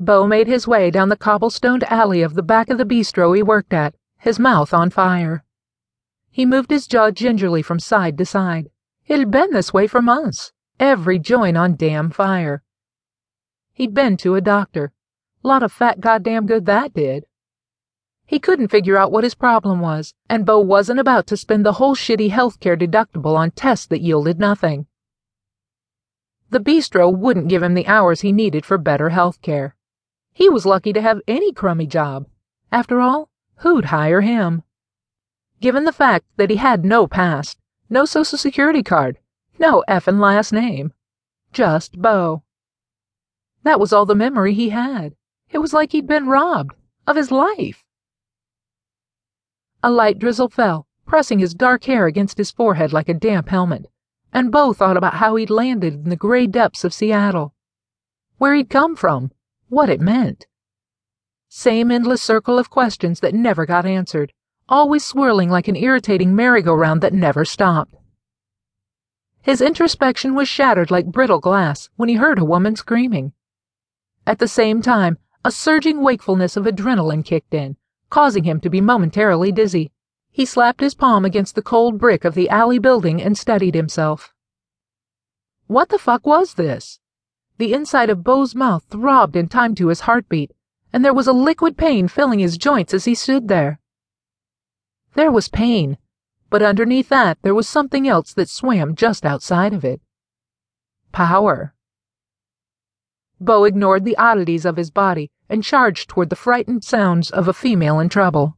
Beau made his way down the cobblestoned alley of the back of the bistro he worked at, his mouth on fire. He moved his jaw gingerly from side to side. It'd been this way for months, every joint on damn fire. He'd been to a doctor. Lot of fat goddamn good that did. He couldn't figure out what his problem was, and Beau wasn't about to spend the whole shitty healthcare deductible on tests that yielded nothing. The bistro wouldn't give him the hours he needed for better healthcare. He was lucky to have any crummy job. After all, who'd hire him? Given the fact that he had no past, no social security card, no effin' last name, just Beau. That was all the memory he had. It was like he'd been robbed of his life. A light drizzle fell, pressing his dark hair against his forehead like a damp helmet, and Beau thought about how he'd landed in the gray depths of Seattle, where he'd come from, what it meant. Same endless circle of questions that never got answered, always swirling like an irritating merry-go-round that never stopped. His introspection was shattered like brittle glass when he heard a woman screaming. At the same time, a surging wakefulness of adrenaline kicked in, causing him to be momentarily dizzy. He slapped his palm against the cold brick of the alley building and steadied himself. What the fuck was this? The inside of Beau's mouth throbbed in time to his heartbeat, and there was a liquid pain filling his joints as he stood there. There was pain, but underneath that there was something else that swam just outside of it. Power. Beau ignored the oddities of his body and charged toward the frightened sounds of a female in trouble.